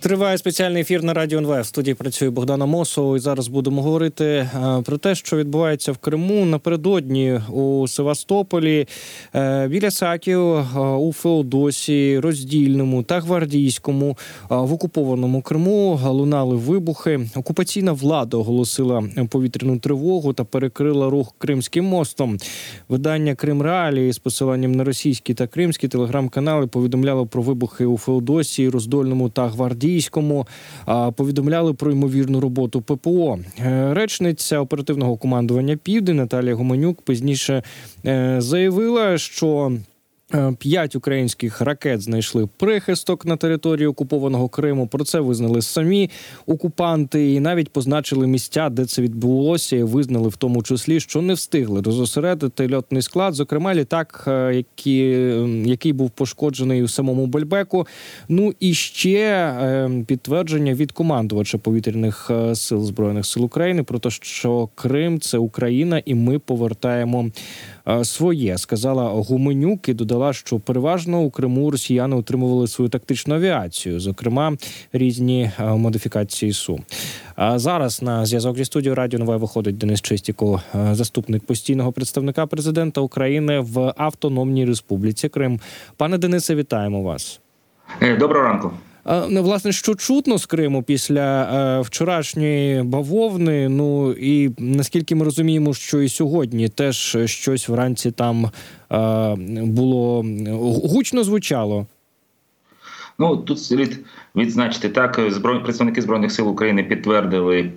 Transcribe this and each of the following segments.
Триває спеціальний ефір на радіо НВ. В студії працює Богдана Мосова. І зараз будемо говорити е, про те, що відбувається в Криму напередодні у Севастополі, е, біля Саків, е, у Феодосії, роздільному та гвардійському в окупованому Криму лунали вибухи. Окупаційна влада оголосила повітряну тривогу та перекрила рух Кримським мостом. Видання Крим Реалії з посиланням на російські та кримські телеграм-канали повідомляло про вибухи у Феодосії, роздольному та гвардійському. Російському повідомляли про ймовірну роботу ППО. Е, речниця оперативного командування Південь Наталія Гуменюк пізніше е, заявила, що п'ять українських ракет знайшли прихисток на території окупованого Криму. Про це визнали самі окупанти, і навіть позначили місця, де це відбулося. і Визнали в тому числі, що не встигли розосередити льотний склад. Зокрема, літак, е, який, який був пошкоджений у самому Бельбеку. Ну і ще е, підтвердження від командувача повітряних сил збройних сил України про те, що Крим це Україна, і ми повертаємо своє. Сказала Гуменюк і додала додала, що переважно у Криму росіяни отримували свою тактичну авіацію, зокрема різні е, модифікації су. А зараз на зв'язок зі студією Радіо Нове виходить Денис Чистіко, е, заступник постійного представника президента України в Автономній Республіці Крим. Пане Денисе, вітаємо вас. Е, доброго ранку. Ну, власне, що чутно з Криму після е, вчорашньої бавовни. Ну і наскільки ми розуміємо, що і сьогодні теж щось вранці там е, було гучно звучало. Ну тут слід відзначити так. Збройні представники збройних сил України підтвердили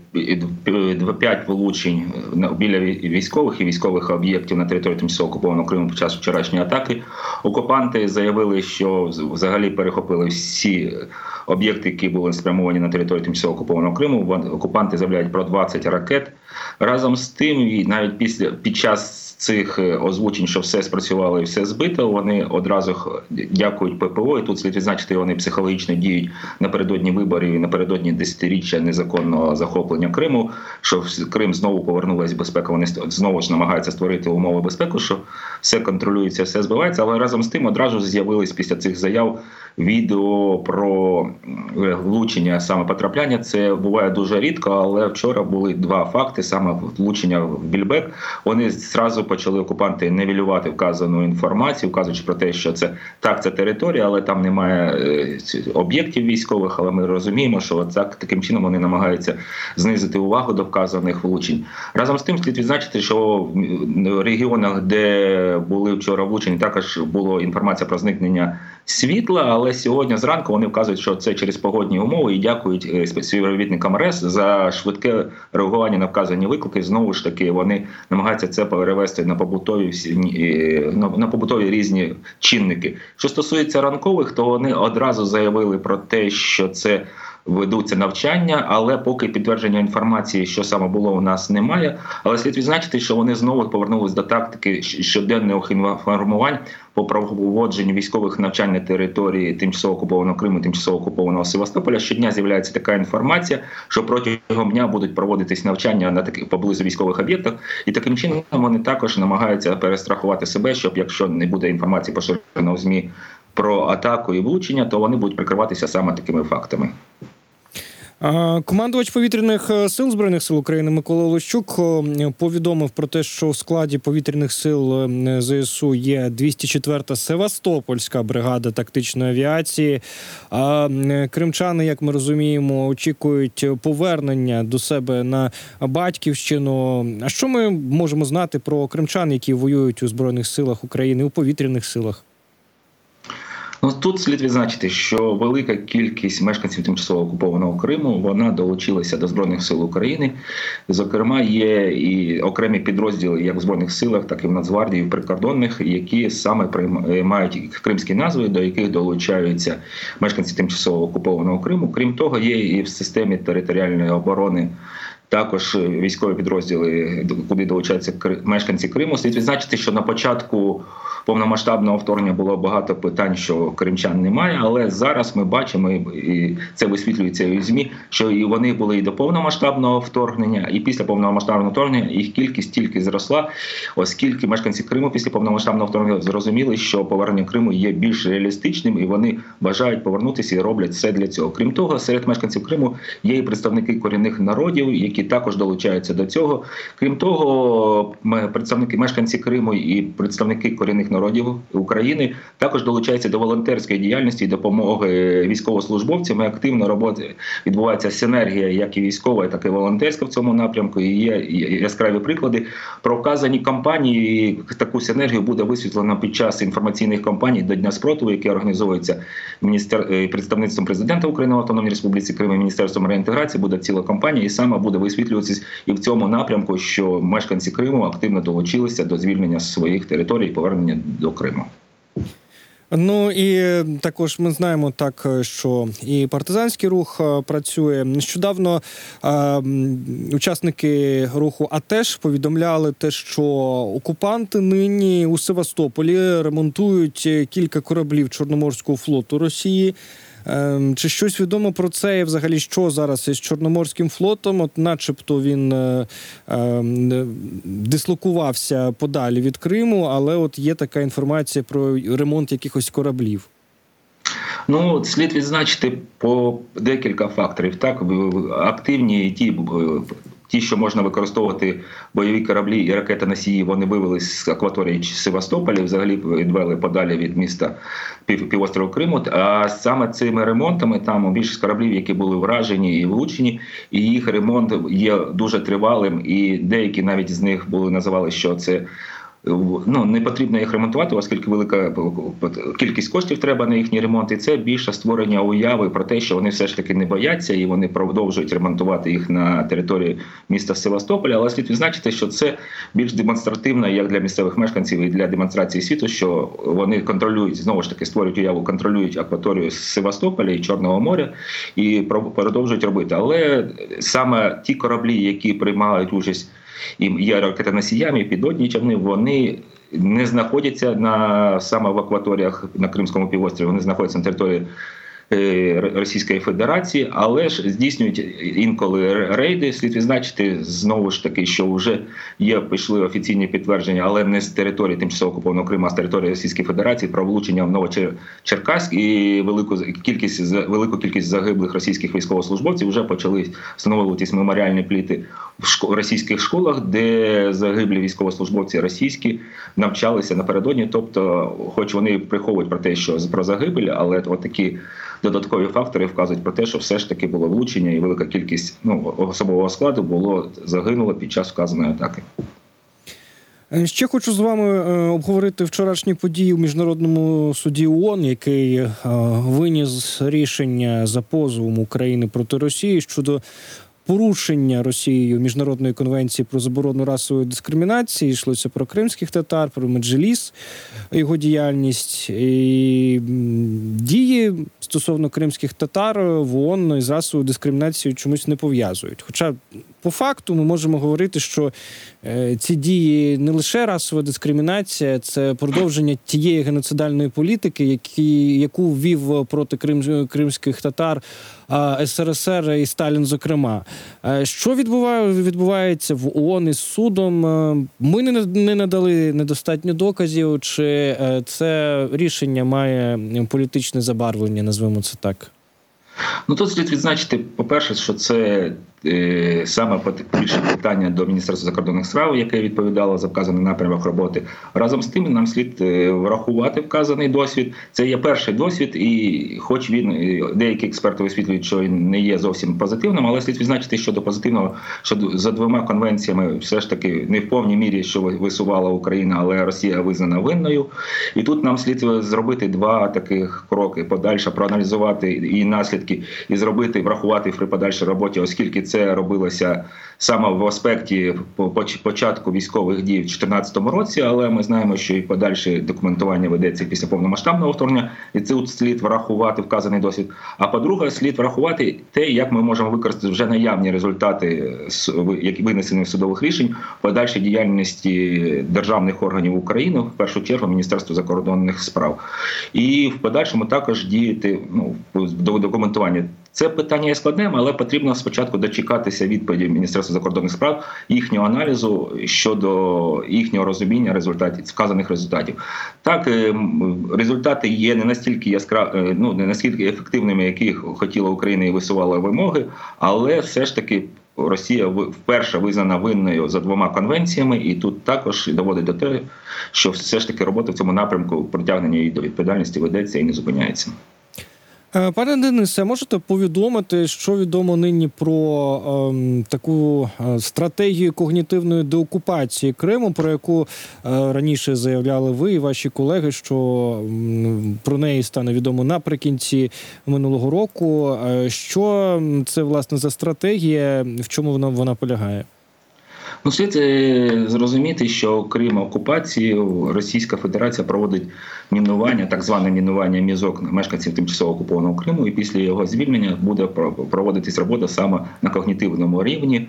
п'ять влучень біля військових і військових об'єктів на території тимчасово окупованого Криму під час вчорашньої атаки. Окупанти заявили, що взагалі перехопили всі об'єкти, які були спрямовані на територію тимчасово окупованого Криму. Окупанти заявляють про 20 ракет. Разом з тим, навіть після під час цих е, озвучень, що все спрацювало і все збито, вони одразу дякують ППО. І тут слід відзначити, вони психологічно діють напередодні виборів і напередодні десятиріччя незаконного захоплення Криму. Що Крим знову повернулася безпека. Вони знову ж намагаються створити умови безпеки, що все контролюється, все збивається. Але разом з тим одразу з'явились після цих заяв відео про е, влучення саме потрапляння. Це буває дуже рідко, але вчора були два факти: саме влучення в Більбек. Вони зразу почали окупанти невілювати вказану інформацію, вказуючи про те, що це так, це територія, але там немає е, об'єктів військових. Але ми розуміємо, що так таким чином вони намагаються знизити увагу до вказаних влучень. Разом з тим слід відзначити, що в регіонах, де були вчора влучені, також було інформація про зникнення світла. Але сьогодні зранку вони вказують, що це через погодні умови і дякують е, співробітникам РЕС за швидке реагування на вказані виклики. Знову ж таки, вони намагаються це перевести на побутові всі на побутові різні чинники. Що стосується ранкових, то вони одразу заявили про те, що це ведуться навчання, але поки підтвердження інформації, що саме було, у нас немає. Але слід відзначити, що вони знову повернулись до тактики щоденних інформувань по проводженню військових навчань на території тимчасово окупованого Криму, тимчасово окупованого Севастополя. Щодня з'являється така інформація, що протягом дня будуть проводитись навчання на таких поблизу військових об'єктах, і таким чином вони також намагаються перестрахувати себе, щоб якщо не буде інформації поширено в змі про атаку і влучення, то вони будуть прикриватися саме такими фактами. Командувач повітряних е, сил збройних сил України Микола Лощук е, повідомив про те, що в складі повітряних сил е, ЗСУ є 204-та Севастопольська бригада тактичної авіації. А кримчани, як ми розуміємо, очікують повернення до себе на батьківщину. А що ми можемо знати про кримчан, які воюють у збройних силах України у повітряних силах? Ну тут слід відзначити, що велика кількість мешканців тимчасово окупованого Криму вона долучилася до збройних сил України. Зокрема, є і окремі підрозділи як в збройних силах, так і в Нацгвардії, в прикордонних, які саме приймають кримські назви, до яких долучаються мешканці тимчасово окупованого Криму. Крім того, є і в системі територіальної оборони. Також військові підрозділи, куди долучаються мешканці Криму, слід відзначити, що на початку повномасштабного вторгнення було багато питань, що кримчан немає. Але зараз ми бачимо, і це висвітлюється і змі, що і вони були і до повномасштабного вторгнення, і після повномасштабного вторгнення їх кількість тільки зросла, оскільки мешканці Криму після повномасштабного вторгнення зрозуміли, що повернення Криму є більш реалістичним, і вони бажають повернутися і роблять все для цього. Крім того, серед мешканців Криму є і представники корінних народів, які також долучаються до цього. Крім того, представники мешканці Криму і представники корінних народів України також долучаються до волонтерської діяльності і допомоги військовослужбовцям. І активно роботи відбувається синергія, як і військова, так і волонтерська в цьому напрямку. І є яскраві приклади про вказані кампанії. І Таку синергію буде висвітлено під час інформаційних кампаній до Дня спротиву, які організовуються міністер... е, представництвом президента України в Автономній Республіці Крим і Міністерством реінтеграції. Буде ціла кампанія, і саме буде висвітлюватися і в цьому напрямку, що мешканці Криму активно долучилися до звільнення своїх територій і повернення до Криму. Ну і також ми знаємо так, е, що і партизанський рух е, працює нещодавно. е, Учасники руху АТЕШ повідомляли те, що окупанти нині у Севастополі ремонтують е, кілька кораблів Чорноморського флоту Росії. Ем, Чи щось відомо про це? І взагалі, що зараз із Чорноморським флотом? От, начебто, він е, ем, дислокувався подалі від Криму, але от є така інформація про ремонт якихось кораблів. Ну, слід відзначити по декілька факторів. Так, активні ті, ті, що можна використовувати бойові кораблі і ракетоносії, вони вивелись з акваторії Севастополя, взагалі відвели подалі від міста пів, півострову Криму. А саме цими ремонтами там більшість кораблів, які були вражені і влучені, і їх ремонт є дуже тривалим. І деякі навіть з них були називали, що це ну не потрібно їх ремонтувати, оскільки велика кількість коштів треба на їхній ремонт, і це більше створення уяви про те, що вони все ж таки не бояться і вони продовжують ремонтувати їх на території міста Севастополя. Але слід відзначити, що це більш демонстративно як для місцевих мешканців і для демонстрації світу, що вони контролюють знову ж таки створюють уяву, контролюють акваторію Севастополя і Чорного моря і продовжують робити. Але саме ті кораблі, які приймають участь і є ракетоносіями, підводні човни, вони не знаходяться на саме в акваторіях на Кримському півострові, вони знаходяться на території Російської Федерації, але ж здійснюють інколи рейди. Слід відзначити знову ж таки, що вже є пішли офіційні підтвердження, але не з території тимчасово окупованого Криму, а з території Російської Федерації про влучення в Новочеркаськ і велику кількість велику кількість загиблих російських військовослужбовців вже почали встановлюватись меморіальні пліти в російських школах, де загиблі військовослужбовці російські навчалися напередодні. Тобто, хоч вони приховують про те, що про загибель, але от такі додаткові фактори вказують про те, що все ж таки було влучення, і велика кількість ну особового складу було загинуло під час вказаної атаки. Е, Ще хочу з вами е, обговорити вчорашні події у міжнародному суді ООН, який е, виніс рішення за позовом України проти Росії щодо порушення Росією міжнародної конвенції про заборону расової дискримінації. Йшлося про кримських татар, про Меджеліс, його діяльність і дії стосовно кримських татар в ООН із расовою дискримінацією чомусь не пов'язують. Хоча по факту ми можемо говорити, що е, ці дії не лише расова дискримінація, це продовження тієї геноцидальної політики, які, яку ввів проти крим, кримських татар СРСР і Сталін, зокрема. Е, Що відбуває, відбувається в ООН із судом? Е, Ми не, не надали недостатньо доказів, чи е, це рішення має політичне забарвлення, назвемо це так. Ну тут слід відзначити, по-перше, що це е, саме пот- більше питання до Міністерства закордонних справ, яке відповідало за вказаний напрямок роботи. Разом з тим, нам слід е, врахувати вказаний досвід. Це є перший досвід, і хоч він е, деякі експерти висвітлюють, що він не є зовсім позитивним, але слід відзначити, що до позитивного, що за двома конвенціями, все ж таки не в повній мірі, що висувала Україна, але Росія визнана винною. І тут нам слід зробити два таких кроки: подальше проаналізувати і наслідки, і зробити, врахувати при подальшій роботі, оскільки це робилося саме в аспекті початку військових дій в 2014 році, але ми знаємо, що і подальше документування ведеться після повномасштабного вторгнення, і тут слід врахувати вказаний досвід. А по-друге, слід врахувати те, як ми можемо використати вже наявні результати які винесені в судових рішень подальшій діяльності державних органів України, в першу чергу Міністерства закордонних справ, і в подальшому також діяти ну до документування. Це питання є складним, але потрібно спочатку дочекатися відповіді Міністерства закордонних справ, їхнього аналізу щодо їхнього розуміння результатів вказаних результатів. Так, е, результати є не настільки яскраві, ну не настільки ефективними, які хотіла Україна і висувала вимоги, але все ж таки. Росія вперше визнана винною за двома конвенціями, і тут також доводить до того, що все ж таки робота в цьому напрямку притягнення її до відповідальності ведеться і не зупиняється. Е, Пане Денисе, можете повідомити, що відомо нині про ем, таку е, стратегію когнітивної деокупації Криму, про яку е, раніше заявляли ви і ваші колеги, що м, про неї стане відомо наприкінці минулого року. Е, Що це власне за стратегія? В чому вона, вона полягає? Ну, слід зрозуміти, що крім окупації, Російська Федерація проводить мінування, так зване мінування мізок мешканців тимчасово окупованого Криму, і після його звільнення буде проводитись робота саме на когнітивному рівні.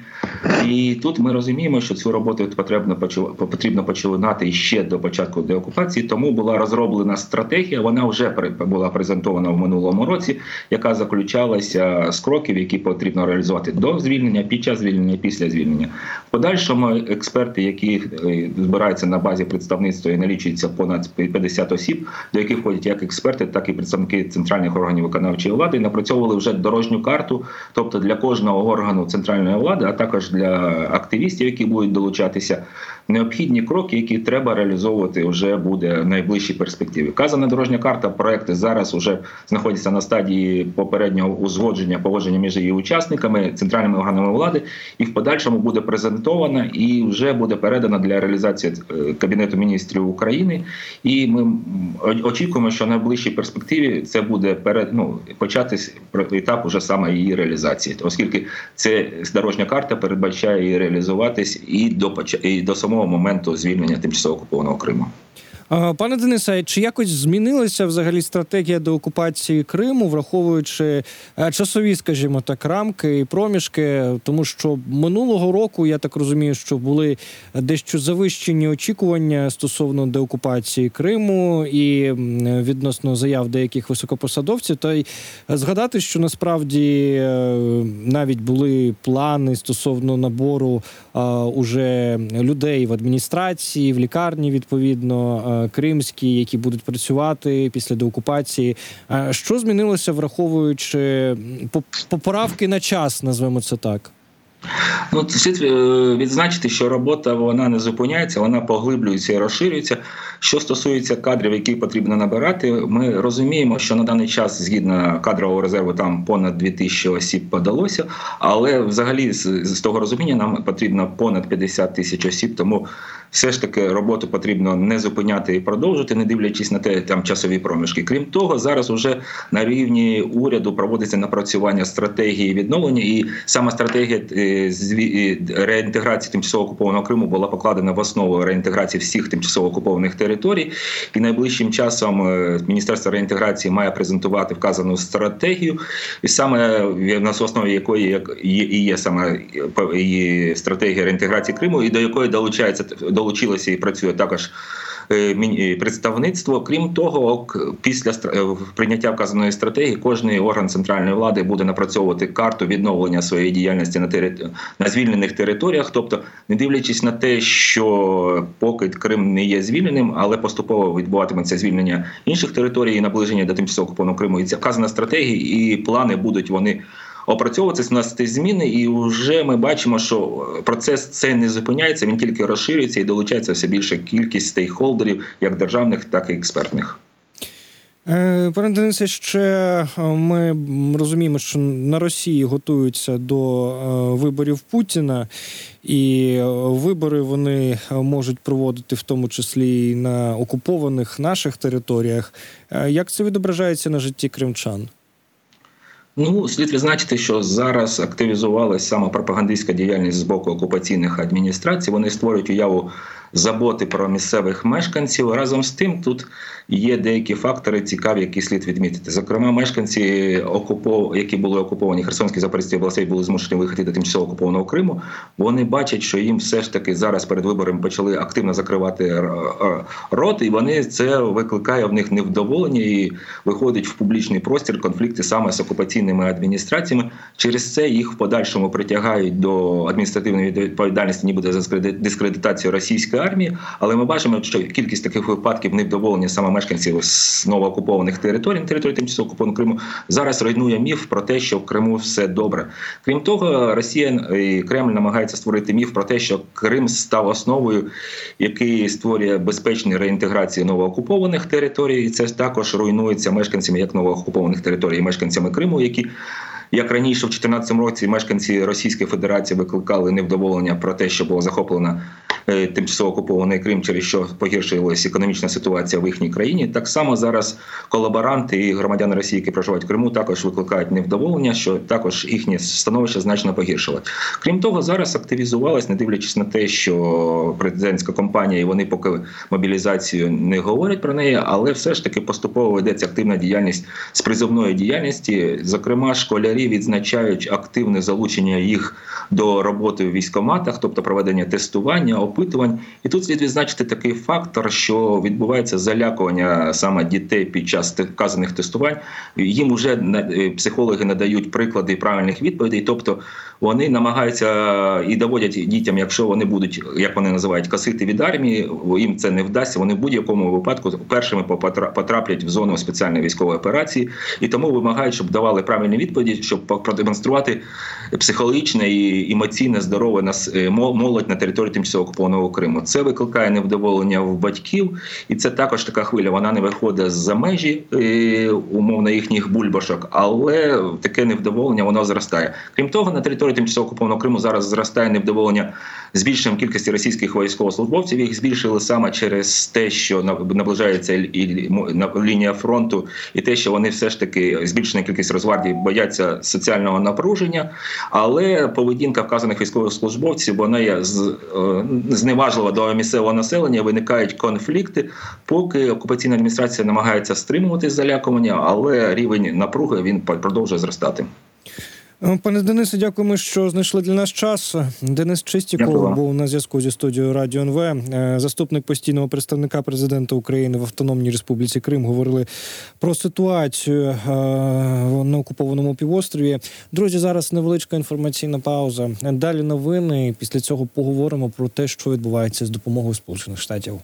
І тут ми розуміємо, що цю роботу потрібно потрібно починати ще до початку деокупації. Тому була розроблена стратегія. Вона вже була презентована в минулому році, яка заключалася з кроків, які потрібно реалізувати до звільнення, під час звільнення, після звільнення. В подальшому експерти, які е, збираються на базі представництва і налічується понад 50 осіб, до яких входять як експерти, так і представники центральних органів виконавчої влади, і напрацьовували вже дорожню карту, тобто для кожного органу центральної влади, а також для активістів, які будуть долучатися, необхідні кроки, які треба реалізовувати вже буде в найближчій перспективі. Вказана дорожня карта проекти зараз вже знаходяться на стадії попереднього узгодження погодження між її учасниками, центральними органами влади, і в подальшому буде презентована і вже буде передана для реалізації е, кабінету міністрів України. І ми очікуємо, що в найближчій перспективі це буде перед ну початись етап уже саме її реалізації, оскільки це дорожня карта передбачає її реалізуватись і до і до самого моменту звільнення тимчасово окупованого Криму. А, Пане Денисе, чи якось змінилася взагалі стратегія деокупації Криму, враховуючи е, часові, скажімо так, рамки і проміжки? Тому що минулого року я так розумію, що були дещо завищені очікування стосовно деокупації Криму і відносно заяв деяких високопосадовців. Та й згадати, що насправді е, навіть були плани стосовно набору уже людей в адміністрації, в лікарні, відповідно, кримські, які будуть працювати після деокупації. А Що змінилося, враховуючи поправки на час, назвемо це так? Ну, слід е, відзначити, що робота вона не зупиняється, вона поглиблюється і розширюється. Що стосується кадрів, які потрібно набирати, ми розуміємо, що на даний час, згідно кадрового резерву, там понад 2000 осіб подалося. Але взагалі, з, з того розуміння, нам потрібно понад 50 тисяч осіб. Тому все ж таки роботу потрібно не зупиняти і продовжити, не дивлячись на те, там часові проміжки. Крім того, зараз уже на рівні уряду проводиться напрацювання стратегії відновлення, і саме стратегія е, е, реінтеграції тимчасово окупованого Криму була покладена в основу реінтеграції всіх тимчасово окупованих територій. І найближчим часом е, Міністерство реінтеграції має презентувати вказану стратегію, і саме на основі якої і є саме е, і стратегія реінтеграції Криму, і до якої долучається долучилося і працює також. Е, е, Представництво, крім того, після е, прийняття вказаної стратегії, кожний орган центральної влади буде напрацьовувати карту відновлення своєї діяльності на тери- на звільнених територіях. Тобто, не дивлячись на те, що поки Крим не є звільненим, але поступово відбуватиметься звільнення інших територій і наближення до тимчасово окупованого Криму. І ця вказана стратегія і плани будуть вони опрацьовуватися, вносити зміни, і вже ми бачимо, що процес цей не зупиняється, він тільки розширюється і долучається все більша кількість стейкхолдерів, як державних, так і експертних. Е, Пане Денисе, ще е, ми розуміємо, що на Росії готуються до е, виборів Путіна, і е, вибори вони е, можуть проводити в тому числі і на окупованих наших територіях. Е, Як це відображається на житті кримчан? Ну, слід відзначити, що зараз активізувалася саме пропагандистська діяльність з боку окупаційних адміністрацій. Вони створюють уяву заботи про місцевих мешканців. Разом з тим, тут є деякі фактори цікаві, які слід відмітити. Зокрема, мешканці окупов... які були окуповані Херсонській Запорізькій областей, були змушені виїхати до тимчасово окупованого Криму. Вони бачать, що їм все ж таки зараз перед виборами почали активно закривати рот, і вони це викликає в них невдоволення і виходить в публічний простір конфлікти саме з окупаційними адміністраціями. Через це їх в подальшому притягають до адміністративної відповідальності, ніби за дискреди- дискредитацію російської армії. Але ми бачимо, що кількість таких випадків невдоволення саме мешканців з новоокупованих територій, на території тимчасово окупованого Криму, зараз руйнує міф про те, що в Криму все добре. Крім того, Росія і Кремль намагається створити міф про те, що Крим став основою, який створює безпечну реінтеграцію новоокупованих територій. І це також руйнується мешканцями як новоокупованих територій, і мешканцями Криму, які як раніше в 2014 році мешканці Російської Федерації викликали невдоволення про те, що було захоплено е, тимчасово окупований Крим, через що погіршилася економічна ситуація в їхній країні. Так само зараз колаборанти і громадяни Росії, які проживають в Криму, також викликають невдоволення, що також їхнє становище значно погіршило. Крім того, зараз активізувалась, не дивлячись на те, що президентська компанія і вони поки мобілізацію не говорять про неї, але все ж таки поступово ведеться активна діяльність з призовної діяльності. Зокрема, школярі відзначають активне залучення їх до роботи в військоматах, тобто проведення тестування, опитувань. І тут слід відзначити такий фактор, що відбувається залякування саме дітей під час вказаних тестувань. Їм вже психологи надають приклади правильних відповідей, тобто вони намагаються і доводять дітям, якщо вони будуть, як вони називають, косити від армії, їм це не вдасться. Вони в будь-якому випадку першими потраплять в зону спеціальної військової операції, і тому вимагають, щоб давали правильні відповіді, щоб продемонструвати психологічне і емоційне здорове нас е, молодь на території тимчасово окупованого Криму. Це викликає невдоволення в батьків, і це також така хвиля. Вона не виходить за межі е, умовно їхніх бульбашок, але таке невдоволення воно зростає. Крім того, на території тимчасово окупованого Криму зараз зростає невдоволення збільшенням кількості російських військовослужбовців. Їх збільшили саме через те, що наближається і- лінія фронту, і те, що вони все ж таки збільшена кількість Росгвардії бояться соціального напруження. Але поведінка вказаних військовослужбовців вона є е, зневажлива до місцевого населення. Виникають конфлікти, поки окупаційна адміністрація намагається стримувати залякування, але рівень напруги він продовжує зростати. Е, Пане Денисе, дякуємо, що знайшли для нас час. Денис Чистіков був на зв'язку зі студією Радіо НВ. Е, Заступник постійного представника президента України в Автономній Республіці Крим говорили про ситуацію е, на окупованому півострові. Друзі, зараз невеличка інформаційна пауза. Далі новини. Після цього поговоримо про те, що відбувається з допомогою Сполучених Штатів.